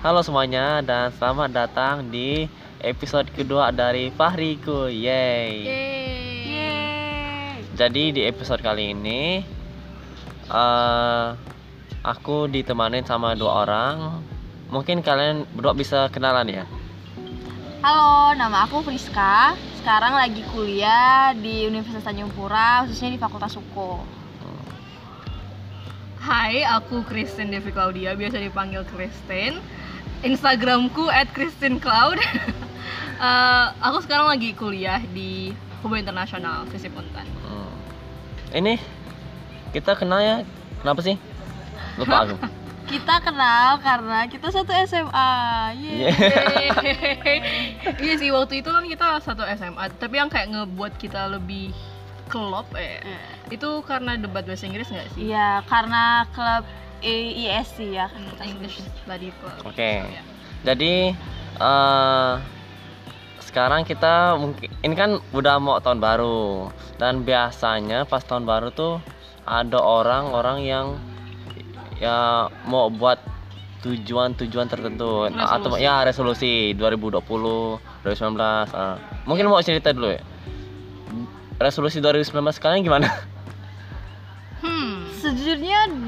Halo semuanya dan selamat datang di episode kedua dari Fahriku. Yeay. Yeay. Jadi di episode kali ini eh aku ditemanin sama dua orang. Mungkin kalian berdua bisa kenalan ya. Halo, nama aku Friska. Sekarang lagi kuliah di Universitas Tanjung Pura, khususnya di Fakultas Hukum. Hai, aku Kristen Devi Claudia, biasa dipanggil Kristen. Instagramku @kristencloud. Eh, aku sekarang lagi kuliah di Hukum Internasional Visip Untan. Hmm. Ini kita kenal ya. Kenapa sih? Lupa aku. Kita kenal karena kita satu SMA. Yeay. Yeah. iya sih, waktu itu kan kita satu SMA, tapi yang kayak ngebuat kita lebih klop eh. Itu karena debat bahasa Inggris nggak sih? Iya, karena klub ISC ya kan kita English Study Club. Oke. Ya. Jadi eh sekarang kita mungkin ini kan udah mau tahun baru dan biasanya pas tahun baru tuh ada orang-orang yang ya mau buat tujuan-tujuan tertentu atau Resolusi. ya resolusi 2020, 2019. ah. Mungkin mau cerita dulu ya. Resolusi 2019 kalian gimana?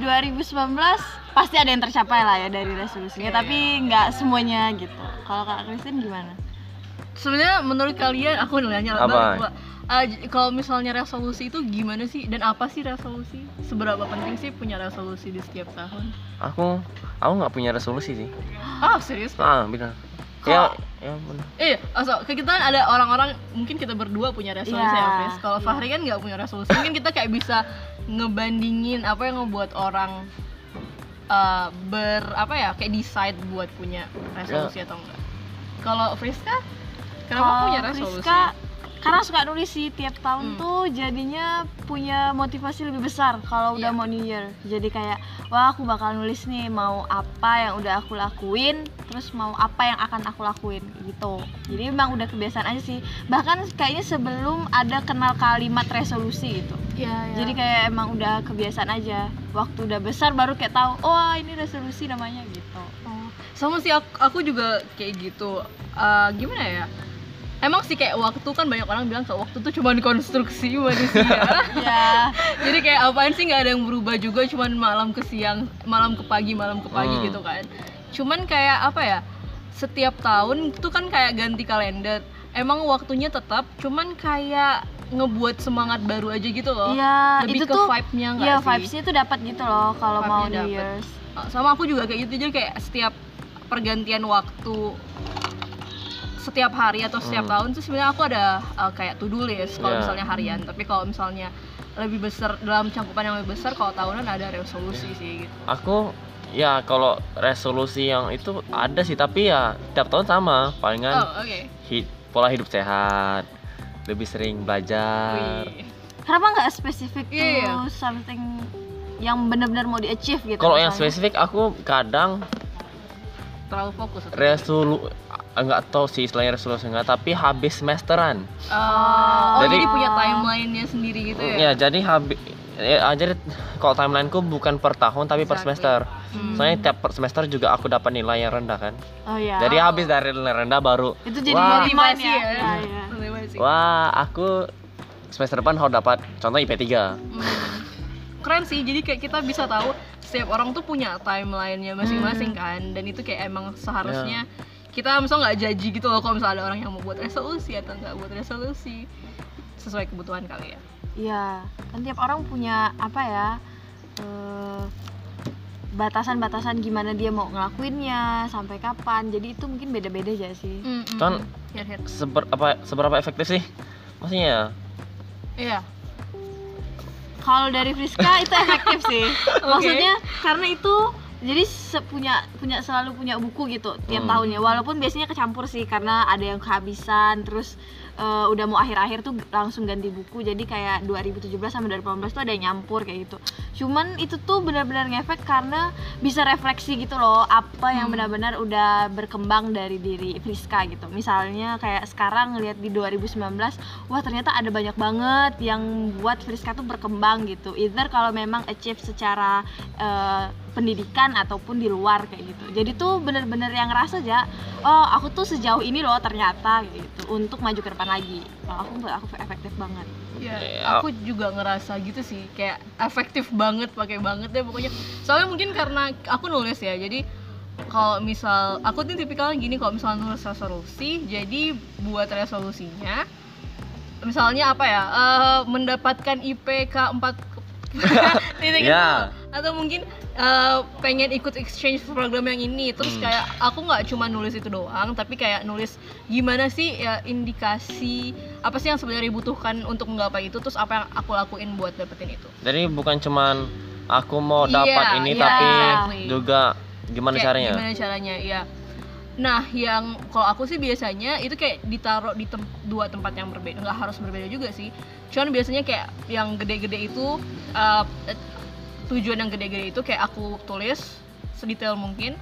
Hmm. Sejujurnya 2019 pasti ada yang tercapai lah ya dari resolusinya, Iya, tapi nggak semuanya gitu. Kalau Kak Kristin gimana? Sebenarnya menurut kalian aku nanya Apa? Uh, kalau misalnya resolusi itu gimana sih dan apa sih resolusi? Seberapa penting sih punya resolusi di setiap tahun? Aku aku nggak punya resolusi sih. Ah serius? Ah, benar. Ya, ya benar. Eh, so, kita ada orang-orang mungkin kita berdua punya resolusi Iya, ya, Fris. Kalau iya. Fahri kan nggak punya resolusi. Mungkin kita kayak bisa ngebandingin apa yang ngebuat orang uh, ber apa ya kayak decide buat punya resolusi atau enggak. Kalau Friska, kenapa Kalau punya resolusi? Friska, karena suka nulis sih tiap tahun Hmm. tuh jadinya punya motivasi lebih besar kalau udah Iya. mau New Year. Jadi kayak wah aku bakal nulis nih mau apa yang udah aku lakuin, terus mau apa yang akan aku lakuin gitu. Jadi memang udah kebiasaan aja sih. Bahkan kayaknya sebelum ada kenal kalimat resolusi gitu. Iya, Jadi kayak emang udah kebiasaan aja. Waktu udah besar baru kayak tahu, oh ini resolusi namanya gitu. Oh, sama sih aku, aku juga kayak gitu. Eh, gimana ya? Emang sih kayak waktu kan banyak orang bilang kalau waktu tuh cuma konstruksi manusia. ya. Jadi kayak apaan sih nggak ada yang berubah juga, cuman malam ke siang, malam ke pagi, malam ke pagi Hmm. gitu kan. Cuman kayak apa ya? Setiap tahun itu kan kayak ganti kalender. Emang waktunya tetap, cuman kayak ngebuat semangat baru aja gitu loh. Iya, Lebih itu ke tuh vibe-nya nggak Iya, sih? vibes-nya tuh dapat gitu loh kalau mau New. Year's. Uh, sama aku juga kayak gitu jadi kayak setiap pergantian waktu setiap hari atau setiap Hmm. tahun tuh sebenarnya aku ada uh, kayak to do list kalau Iya. misalnya harian tapi kalau misalnya lebih besar dalam cangkupan yang lebih besar kalau tahunan ada resolusi Iya. sih gitu Aku ya kalau resolusi yang itu ada sih tapi ya tiap tahun sama palingan oh oke hi- pola hidup sehat lebih sering belajar Wih. Kenapa nggak spesifik Iya. tuh something yang benar-benar mau di-achieve gitu? kalau yang spesifik aku kadang terlalu fokus resolu nggak tahu sih istilahnya resolusi enggak tapi habis semesteran Uh, oh Jadi- jadi punya timelinenya sendiri gitu ya ya jadi habis ya, jadi kalau timelineku bukan per tahun tapi per semester Hmm. soalnya tiap per semester juga aku dapat nilai yang rendah kan Oh iya. jadi habis dari nilai rendah baru itu jadi Wah. motivasi ya. ya, Iya, iya. Motivasi. wah aku semester depan harus dapat contoh IP 3 Hmm. keren sih jadi kayak kita bisa tahu setiap orang tuh punya timelinenya masing-masing kan dan itu kayak emang seharusnya kita misalnya nggak jaji gitu loh kalau misalnya ada orang yang mau buat resolusi atau nggak buat resolusi sesuai kebutuhan kali ya Iya, kan tiap orang punya apa ya? eh, batasan-batasan gimana dia mau ngelakuinnya sampai kapan. Jadi itu mungkin beda-beda aja sih. Kan- Here, here. Seber, apa seberapa efektif sih maksudnya iya Kalau dari Friska itu efektif sih. Maksudnya karena itu jadi punya punya selalu punya buku gitu tiap Hmm. tahunnya. Walaupun biasanya kecampur sih karena ada yang kehabisan terus eh, udah mau akhir-akhir tuh langsung ganti buku. Jadi kayak 2017 sama 2018 tuh ada yang nyampur kayak gitu. Cuman itu tuh benar-benar ngefek karena bisa refleksi gitu loh apa yang Hmm. benar-benar udah berkembang dari diri Friska gitu. Misalnya kayak sekarang ngelihat di 2019, wah ternyata ada banyak banget yang buat Friska tuh berkembang gitu either kalau memang achieve secara eh, pendidikan ataupun di luar kayak gitu jadi tuh bener-bener yang ngerasa aja oh aku tuh sejauh ini loh ternyata gitu untuk maju ke depan lagi kalau aku aku efektif banget Ya, Ya. aku juga ngerasa gitu sih, kayak efektif banget, pakai banget deh pokoknya. Soalnya mungkin karena aku nulis ya, jadi kalau misal aku tuh tipikalnya gini, kalau misal nulis resolusi, jadi buat resolusinya, misalnya apa ya, eh, mendapatkan IPK 4 titik Ya. itu. atau mungkin eh, pengen ikut exchange program yang ini terus Hmm. kayak aku nggak cuma nulis itu doang tapi kayak nulis gimana sih ya indikasi apa sih yang sebenarnya dibutuhkan untuk menggapai itu terus apa yang aku lakuin buat dapetin itu Jadi bukan cuman aku mau Iya, dapat ini iya, tapi exactly. juga gimana Kayak caranya? gimana caranya ya nah yang kalau aku sih biasanya itu kayak ditaruh di tem- dua tempat yang berbeda nggak harus berbeda juga sih cuman biasanya kayak yang gede-gede itu uh, tujuan yang gede-gede itu kayak aku tulis sedetail mungkin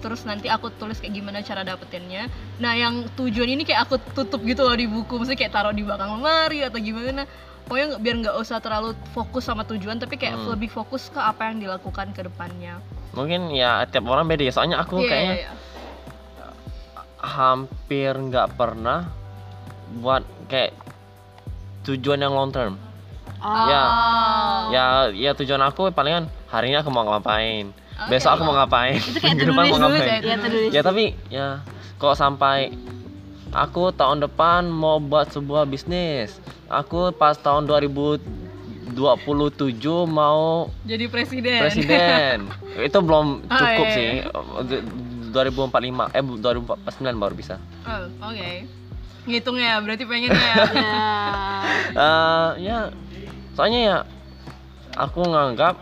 terus nanti aku tulis kayak gimana cara dapetinnya nah yang tujuan ini kayak aku tutup gitu loh di buku maksudnya kayak taruh di belakang lemari atau gimana pokoknya biar nggak usah terlalu fokus sama tujuan tapi kayak Hmm. lebih fokus ke apa yang dilakukan ke depannya Mungkin ya tiap orang beda ya. Soalnya aku Iya, kayaknya iya, iya. hampir nggak pernah buat kayak tujuan yang long term. Oh Ya. Oh. Ya, ya tujuan aku palingan hari ini aku mau ngapain, Oke. besok aku mau ngapain, itu kayak minggu depan mau ngapain. ya Ya tapi ya kok sampai aku tahun depan mau buat sebuah bisnis. Aku pas tahun 2027 mau jadi presiden presiden. Itu belum Ah, cukup iya, sih. iya. 2045 eh 2049 baru bisa. oh, oke ngitung ya berarti pengen ya ya Eh ya soalnya ya aku nganggap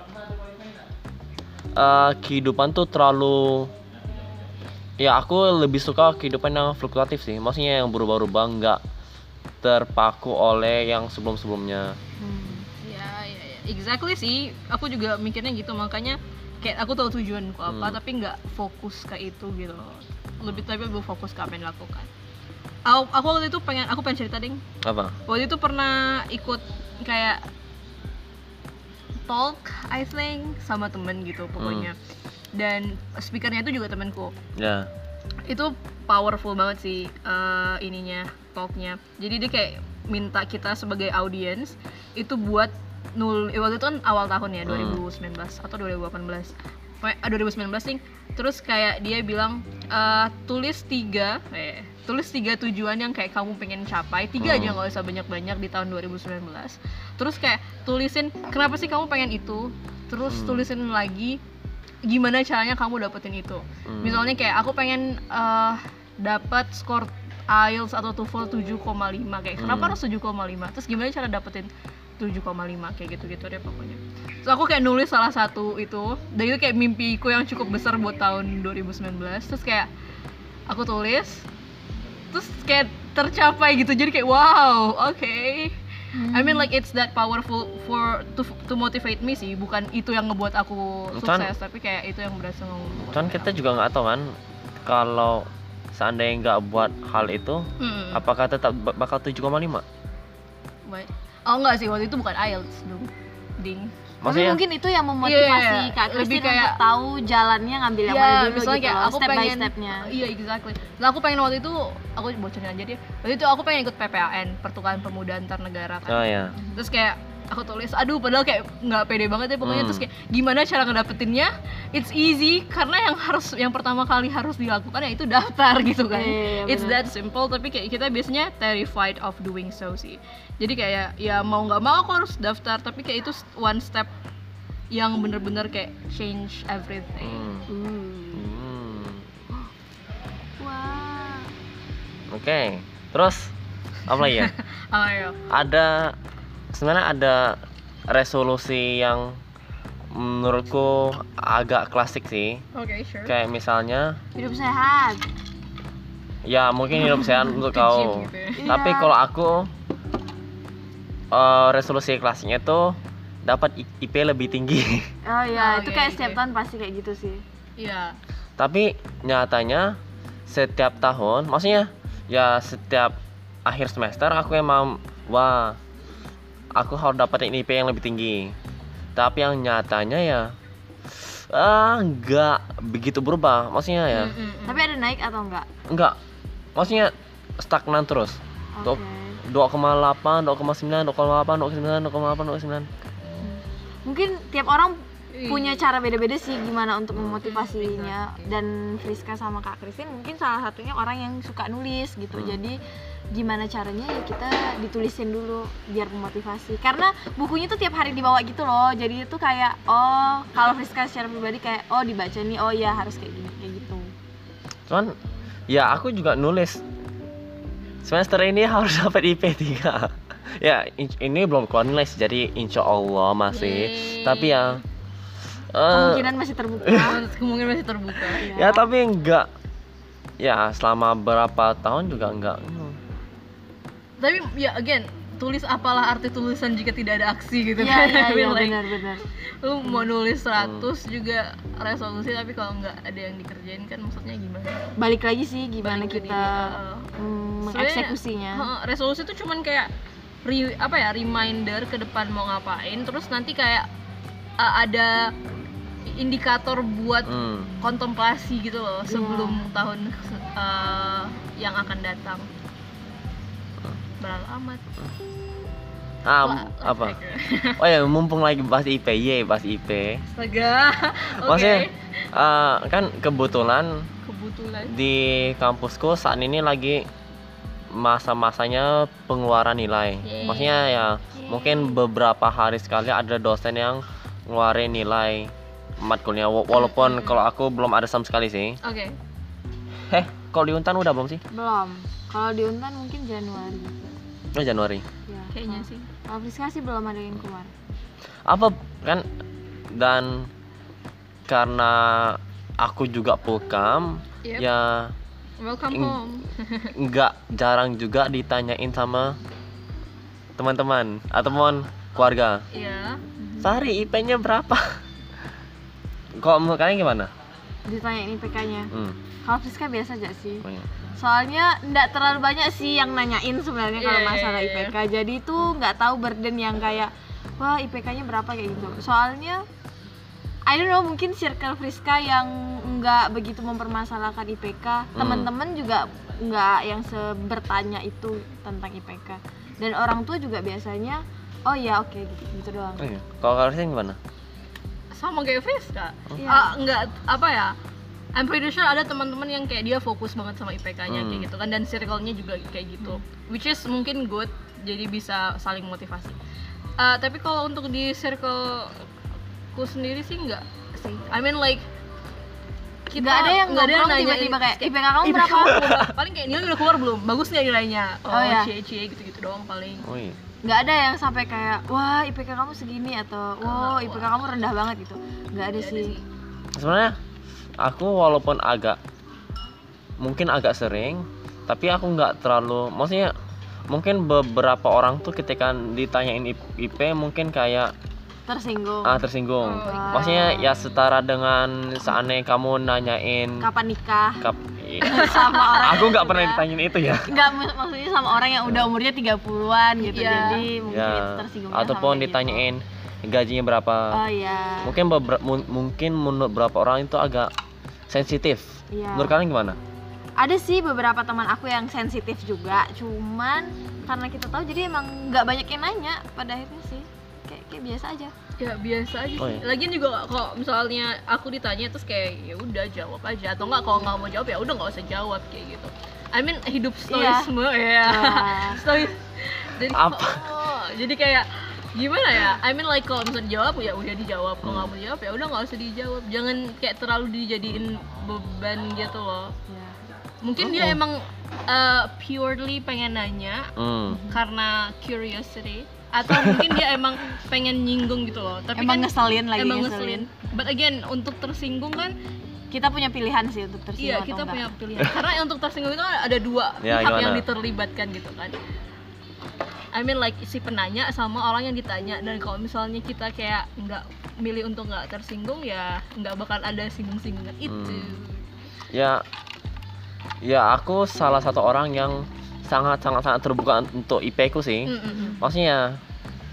eh kehidupan tuh terlalu ya aku lebih suka kehidupan yang fluktuatif sih. Maksudnya yang berubah-ubah nggak terpaku oleh yang sebelum-sebelumnya. Hmm. ya, ya, ya. exactly sih. Aku juga mikirnya gitu. Makanya kayak aku tahu tujuanku apa Hmm. tapi nggak fokus ke itu gitu. Lebih tapi lebih fokus ke apa yang dilakukan. Aku, aku waktu itu pengen aku pengen cerita ding. Apa? Waktu itu pernah ikut kayak talk I think sama temen gitu pokoknya. Dan speakernya itu juga temenku. Ya. Itu powerful banget sih eh, ininya talknya. Jadi dia kayak minta kita sebagai audience itu buat nul eh, waktu itu kan awal tahun ya Hmm. 2019 atau 2018 Pokoknya, ah, 2019 sih. Terus kayak dia bilang eh, tulis tiga eh tulis tiga tujuan yang kayak kamu pengen capai tiga aja Hmm. nggak usah banyak-banyak di tahun 2019 terus kayak tulisin kenapa sih kamu pengen itu terus Hmm. tulisin lagi gimana caranya kamu dapetin itu Hmm. misalnya kayak aku pengen eh, dapat skor IELTS atau TOEFL 7,5 kayak kenapa Hmm. harus 7,5 terus gimana cara dapetin 7,5 kayak gitu-gitu deh pokoknya terus aku kayak nulis salah satu itu dan itu kayak mimpiku yang cukup besar buat tahun 2019 terus kayak aku tulis terus kayak tercapai gitu jadi kayak wow oke I mean like it's that powerful for to, to motivate me sih bukan itu yang ngebuat aku sukses tapi kayak itu yang berhasil ngebuat kan kita juga nggak tahu kan kalau seandainya nggak buat hal itu Hmm. apakah tetap ba- bakal 7,5 What? Oh enggak sih, waktu itu bukan IELTS dong. Ding. Tapi maksudnya mungkin itu yang memotivasi Iya, Kak lebih Christine kayak- untuk tahu jalannya ngambil yang Iya, mana dulu misalnya gitu kayak aku step by pengen stepnya. Iya, exactly. Nah, aku pengen waktu itu aku bocorin aja dia. Waktu itu aku pengen ikut PPAN, Pertukaran Pemuda Antar Negara kan. oh ya Terus kayak aku tulis, aduh padahal kayak nggak pede banget ya pokoknya Hmm. terus kayak gimana cara ngedapetinnya? It's easy karena yang harus yang pertama kali harus dilakukan ya itu daftar gitu kan. Iya, iya, It's that simple tapi kayak kita biasanya terrified of doing so sih. Jadi kayak ya mau nggak mau aku harus daftar tapi kayak itu one step yang bener-bener kayak change everything. Hmm. Hmm. Hmm. Wah. oke terus apa lagi ya Ayo. ada sebenarnya ada resolusi yang menurutku agak klasik sih Oke, sure. kayak misalnya Hidup sehat. ya mungkin hidup sehat untuk kau gitu ya. tapi Iya. kalau aku eh, resolusi klasiknya tuh dapat IP lebih tinggi Oh iya, Oh, itu iya, kayak iya. setiap tahun pasti kayak gitu sih. Iya. tapi nyatanya setiap tahun maksudnya ya setiap akhir semester aku emang wah aku harus dapetin IP yang lebih tinggi tapi yang nyatanya ya ah nggak begitu berubah maksudnya ya Mm, mm, mm. Tapi ada naik atau enggak? nggak maksudnya stagnan terus Oke. Top. 2,8 2,9 2,8 2,9 2,8 2,9 Mungkin tiap orang. Punya cara beda-beda sih gimana untuk memotivasinya. Exactly. dan Friska sama Kak Kristin mungkin salah satunya orang yang suka nulis gitu. Hmm. jadi gimana caranya ya kita ditulisin dulu biar memotivasi. Karena bukunya tuh tiap hari dibawa gitu loh. Jadi itu kayak oh kalau Friska secara pribadi kayak oh dibaca nih oh ya harus kayak gini kayak gitu. Cuman ya aku juga nulis. Semester ini harus dapat IP 3 ya in- ini belum keluar nilai sih, jadi insya Allah masih. Yeay. tapi ya kemungkinan masih terbuka. Kemungkinan masih terbuka ya tapi enggak. Ya selama berapa tahun juga enggak. Tapi ya again tulis apalah arti tulisan jika tidak ada aksi gitu Iya kan. iya iya like, benar-benar lu mau nulis Hmm. 100 juga resolusi tapi kalau nggak ada yang dikerjain kan maksudnya gimana? Balik lagi sih gimana Balik kita uh, mm, Sebenarnya, mengeksekusinya. Heeh, resolusi itu cuman kayak re- apa ya reminder ke depan mau ngapain terus nanti kayak uh, ada indikator buat hmm. kontemplasi gitu loh Iya. sebelum tahun uh, yang akan datang berat amat ah Lah, apa astaga. oh ya mumpung lagi bahas IP ye bahas IP astaga oke maksudnya eh, kan kebetulan kebetulan di kampusku saat ini lagi masa-masanya pengeluaran nilai. Yeay. Maksudnya ya mungkin beberapa hari sekali ada dosen yang ngeluarin nilai matkulnya Wa- walaupun kalau aku belum ada sama sekali sih. oke Heh, kalau di Untan udah belum sih? belum kalau di Untan mungkin Januari Oh Januari. ya kayaknya sih kalau Friska sih belum ada yang keluar Apa kan dan karena aku juga pulkam Yep. ya welcome home nggak jarang juga ditanyain sama teman-teman ataupun keluarga Iya. Sari IP-nya berapa? Kok menurut kalian gimana? ditanyain IPK-nya Hmm. kalau Friska biasa aja sih oh iya. soalnya nggak terlalu banyak sih yang nanyain sebenarnya kalau Iya, iya, masalah iya. IPK jadi tuh nggak tahu burden yang kayak wah IPK-nya berapa kayak gitu soalnya I don't know mungkin circle Friska yang nggak begitu mempermasalahkan IPK Hmm. teman-teman juga nggak yang sebertanya itu tentang IPK dan orang tua juga biasanya oh ya oke gitu, gitu doang Oh iya. Kalau kalian gimana? Sama kayak Friska Iya. Ah, nggak apa ya I'm pretty sure ada teman-teman yang kayak dia fokus banget sama IPK-nya Hmm. kayak gitu kan dan circle-nya juga kayak gitu which is mungkin good jadi bisa saling motivasi Ah, tapi kalau untuk di circleku sendiri sih nggak sih I mean like kita nggak ada yang nggak ada yang tiba-tiba kayak IPK kamu IPK berapa kamu berapa?" paling kayak nilai udah keluar belum bagus nggak nilainya oh, Oh, iya. cie cie gitu gitu doang paling Oh iya. Nggak ada yang sampai kayak wah IPK kamu segini atau wah IPK kamu rendah banget gitu. Nggak ada sih. Sebenarnya aku walaupun agak mungkin agak sering, tapi aku nggak terlalu maksudnya mungkin beberapa orang tuh ketika ditanyain IP IP mungkin kayak tersinggung. Ah tersinggung. Oh, Maksudnya ya setara dengan seandainya kamu nanyain kapan nikah? Kap sama orang aku nggak pernah ditanyain itu ya. nggak mak- maksudnya sama orang yang udah umurnya 30-an gitu. Iya. jadi mungkin ya itu tersinggungnya sama ataupun gitu. ditanyain gajinya berapa. Oh iya. Mungkin beberapa mungkin menurut beberapa orang itu agak sensitif. Iya. Menurut kalian gimana? Ada sih beberapa teman aku yang sensitif juga. Cuman karena kita tahu jadi emang nggak banyak yang nanya pada akhirnya sih kayak biasa aja ya biasa aja Oh, sih. iya. Lagian juga kalau misalnya aku ditanya terus kayak ya udah jawab aja atau enggak kalau nggak mau jawab ya udah nggak usah jawab kayak gitu. I mean hidup stoisme ya. Wah. Stois. Jadi Apa? oh, jadi kayak gimana ya? I mean like kalau misalnya dijawab ya udah dijawab. Kalau nggak Hmm. mau dijawab ya udah nggak usah dijawab. Jangan kayak terlalu dijadiin beban gitu loh. ya. Mungkin Oh. dia emang uh, purely pengen nanya hmm. karena curiosity atau mungkin dia emang pengen nyinggung gitu loh tapi emang kan ngeselin lagi emang ngeselin. ngeselin but again untuk tersinggung kan kita punya pilihan sih untuk tersinggung iya atau kita enggak. punya pilihan karena untuk tersinggung itu ada dua Ya, pihak yang gimana? diterlibatkan gitu kan I mean like si penanya sama orang yang ditanya dan kalau misalnya kita kayak nggak milih untuk nggak tersinggung ya nggak bakal ada singgung-singgungan itu Hmm. ya ya aku salah satu orang yang sangat sangat sangat terbuka untuk IP ku sih Mm, mm, mm. maksudnya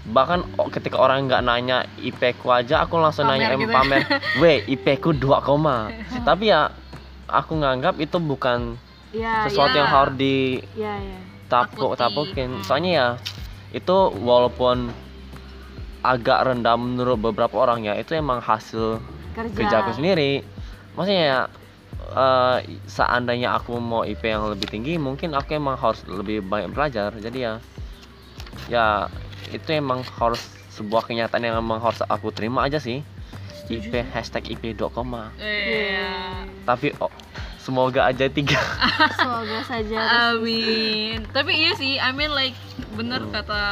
bahkan ketika orang nggak nanya IP ku aja aku langsung Pamer nanya gitu ya. pamer weh IP ku 2 koma tapi ya aku nganggap itu bukan Iya, sesuatu iya. yang harus di Iya, iya. tapuk tapukin soalnya ya itu walaupun agak rendah menurut beberapa orang ya itu emang hasil Kerja. kerja aku sendiri maksudnya ya eh, seandainya aku mau IP yang lebih tinggi mungkin aku emang harus lebih banyak belajar jadi ya ya itu emang harus sebuah kenyataan yang emang harus aku terima aja sih IP hashtag IP 2 koma Iya. tapi oh, semoga aja tiga Semoga saja. Amin. Tapi iya sih, I mean like bener Hmm. kata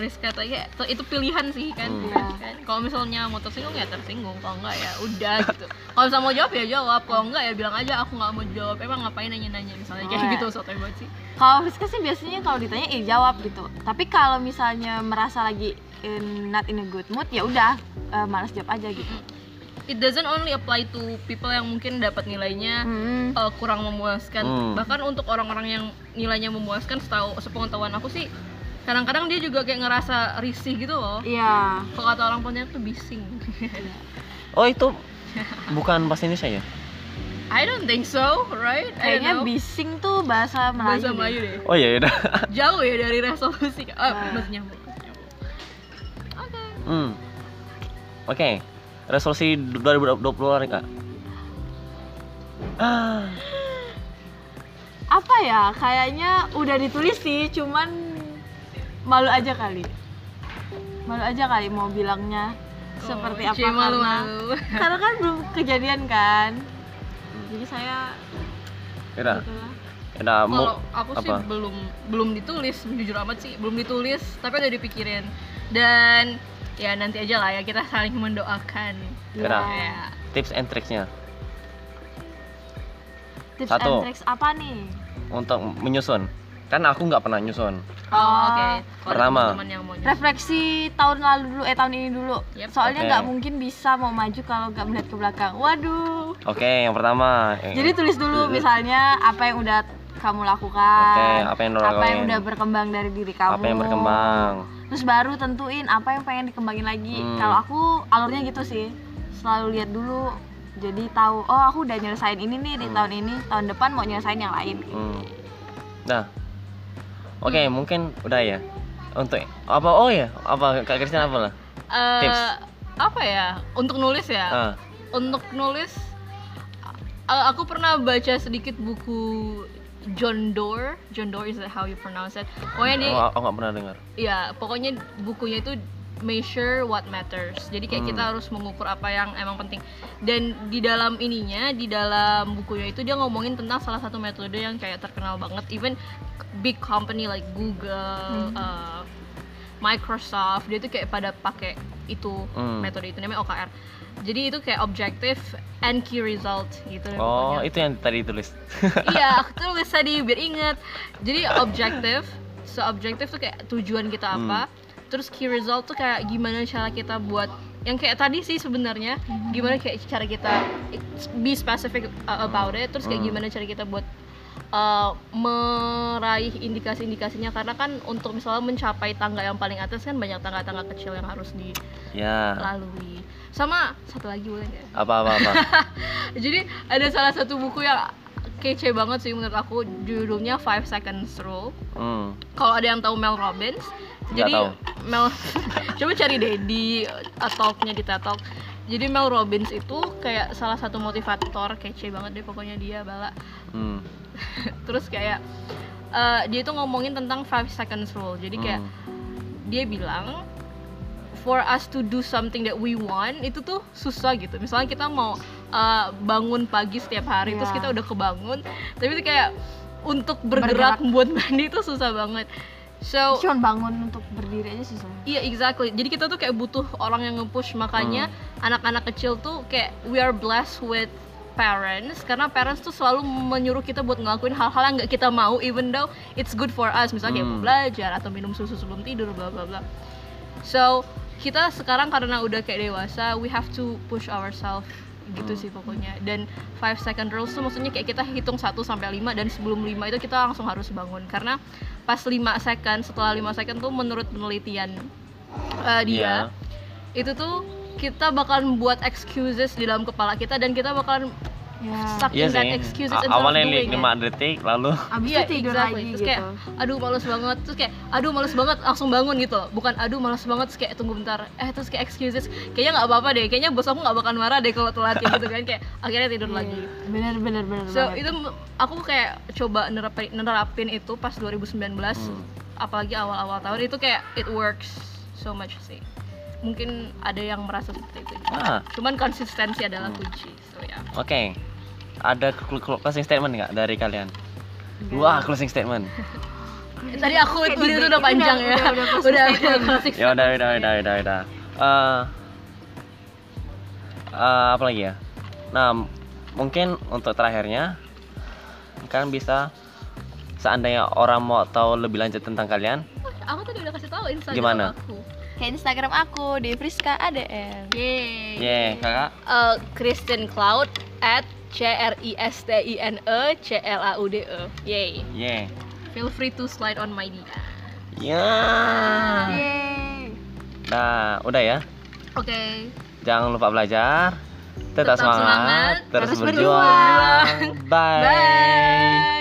Friska tadi ya, itu- itu pilihan sih kan. Hmm. Iya. kan? Kalau misalnya mau tersinggung ya tersinggung, kalau enggak ya udah gitu. Kalau misalnya mau jawab ya jawab, kalau enggak ya bilang aja aku nggak mau jawab. Emang ngapain nanya-nanya misalnya kayak Oh, ya. gitu sotoy banget sih. Kalau Friska sih biasanya kalau ditanya ya jawab gitu. Tapi kalau misalnya merasa lagi in, not in a good mood ya udah eh, malas jawab aja gitu. It doesn't only apply to people yang mungkin dapat nilainya Hmm. uh, kurang memuaskan. Hmm. Bahkan untuk orang-orang yang nilainya memuaskan, setahu sepengetahuan aku sih kadang-kadang dia juga kayak ngerasa risih gitu loh. Iya. Kalau kata orang Pontianak tuh bising. oh itu bukan bahasa Indonesia ya I don't think so, right? Kayaknya bising tuh bahasa Melayu. bahasa deh. Melayu deh. oh iya udah Jauh ya dari resolusi. Oh, Ah. masih nyambung. Oke. Hmm. Oke. Resolusi 2020 hari kak. Ah, Apa ya? Kayaknya udah ditulis sih, cuman malu aja kali. Malu aja kali mau bilangnya seperti Oh, apa cie, karena malu-malu. karena kan belum kejadian kan. Jadi saya udah mau Kalau aku sih apa? belum belum ditulis, jujur amat sih belum ditulis, tapi udah dipikirin. Dan ya nanti aja lah ya kita saling mendoakan. Udah. Ya. tips and tricksnya Tips Satu. and tricks apa nih? untuk menyusun. Kan aku nggak pernah nyusun. Oh, oke. Kalau Pertama. teman-teman yang mau nyusun. Refleksi tahun lalu dulu, eh tahun ini dulu. Yep. Soalnya nggak mungkin bisa mau maju kalau nggak melihat ke belakang. Waduh. Oke, yang pertama. eh, Jadi tulis dulu misalnya apa yang udah kamu lakukan. Oke, apa yang apa yang udah berkembang dari diri kamu. apa yang berkembang? Terus baru tentuin apa yang pengen dikembangin lagi. Hmm. Kalau aku alurnya gitu sih. Selalu lihat dulu. Jadi tahu, oh aku udah nyelesain ini nih di Hmm. tahun ini, tahun depan mau nyelesain yang lain. Hmm. Nah. Oke, mungkin udah ya. Untuk apa? Oh ya, apa Kak Kristina apa lah? Eh, Tips. apa ya? Untuk nulis ya. Ah, Untuk nulis eh, aku pernah baca sedikit buku John Doerr. John Doerr is that how you pronounce it? Pokoknya dia oh, aku nggak pernah dengar. ya pokoknya bukunya itu measure what matters jadi kayak Hmm. kita harus mengukur apa yang emang penting dan di dalam ininya di dalam bukunya itu dia ngomongin tentang salah satu metode yang kayak terkenal banget even big company like Google Hmm. uh, Microsoft dia tuh kayak pada pakai itu Hmm. metode itu namanya OKR jadi itu kayak objective and key result gitu Oh, pokoknya itu yang tadi tulis. iya aku tulis tadi biar inget jadi objektif so objektif tuh kayak tujuan kita Hmm. Terus key result tuh kayak gimana cara kita buat yang kayak tadi sih sebenarnya gimana kayak cara kita be specific uh, about it terus kayak Hmm. gimana cara kita buat uh, meraih indikasi-indikasinya karena kan untuk misalnya mencapai tangga yang paling atas kan banyak tangga-tangga kecil yang harus ya. dilalui sama satu lagi boleh nggak Apa apa apa. jadi ada salah satu buku yang kece banget sih menurut aku judulnya Five Seconds Rule. Hmm. Kalau ada yang tahu Mel Robbins, Nggak jadi tahu. Mel coba cari deh di uh, talknya di TED Talk. Jadi Mel Robbins itu kayak salah satu motivator kece banget deh pokoknya dia bala. Hmm. Terus kayak uh, dia itu ngomongin tentang Five Seconds Rule. Jadi kayak Hmm. dia bilang for us to do something that we want itu tuh susah gitu misalnya kita mau uh, bangun pagi setiap hari terus Iya. kita udah kebangun tapi itu kayak untuk bergerak, buat mandi itu susah banget so Cuman bangun untuk berdiri aja susah. iya exactly jadi kita tuh kayak butuh orang yang nge-push makanya Hmm. anak-anak kecil tuh kayak we are blessed with parents karena parents tuh selalu menyuruh kita buat ngelakuin hal-hal yang nggak kita mau even though it's good for us misalnya kayak mau Hmm. belajar atau minum susu sebelum tidur bla bla bla so kita sekarang karena udah kayak dewasa we have to push ourselves gitu Hmm. sih pokoknya dan 5 second rules tuh maksudnya kayak kita hitung 1 sampai 5 dan sebelum 5 itu kita langsung harus bangun karena pas 5 second setelah 5 second tuh menurut penelitian uh, dia Iya. itu tuh kita bakalan buat excuses di dalam kepala kita dan kita bakalan Ya. stuck Iya in that sih. excuses A- instead of Awalnya doing it. 5 detik lalu Abis Iya, itu tidur exactly. lagi Terus gitu. kayak aduh males banget terus kayak aduh males banget langsung bangun gitu bukan aduh males banget terus kayak tunggu bentar eh terus kayak excuses kayaknya nggak apa-apa deh kayaknya bos aku nggak bakalan marah deh kalau telat gitu kan kayak akhirnya tidur lagi Bener bener bener so banget. itu aku kayak coba nerapin, nerapin itu pas 2019 Hmm. apalagi awal-awal tahun itu kayak it works so much sih mungkin ada yang merasa seperti itu juga. Ah. cuman konsistensi adalah Hmm. kunci so ya Oke. Ada cl- cl- closing statement nggak dari kalian? Wah, closing statement. tadi aku itu, itu udah panjang ya udah- udah closing udah statement. ya udah udah udah udah udah. Eh, eh, apa lagi ya? Nah, mungkin untuk terakhirnya kalian bisa seandainya orang mau tahu lebih lanjut tentang kalian, aku tadi udah kasih tahu Instagram Gimana? aku Kayak Instagram aku di Friska ADN. Yeay. ye kakak, Eh, Kristen Cloud at C R I S T I N E C L A U D E. Yay. ye, Feel free to slide on my DM. ya. Yeay. Nah, udah ya. Oke. Jangan lupa belajar. Tetap, Tetap semangat, semangat, terus terus berjuang. berjuang. Bye. Bye.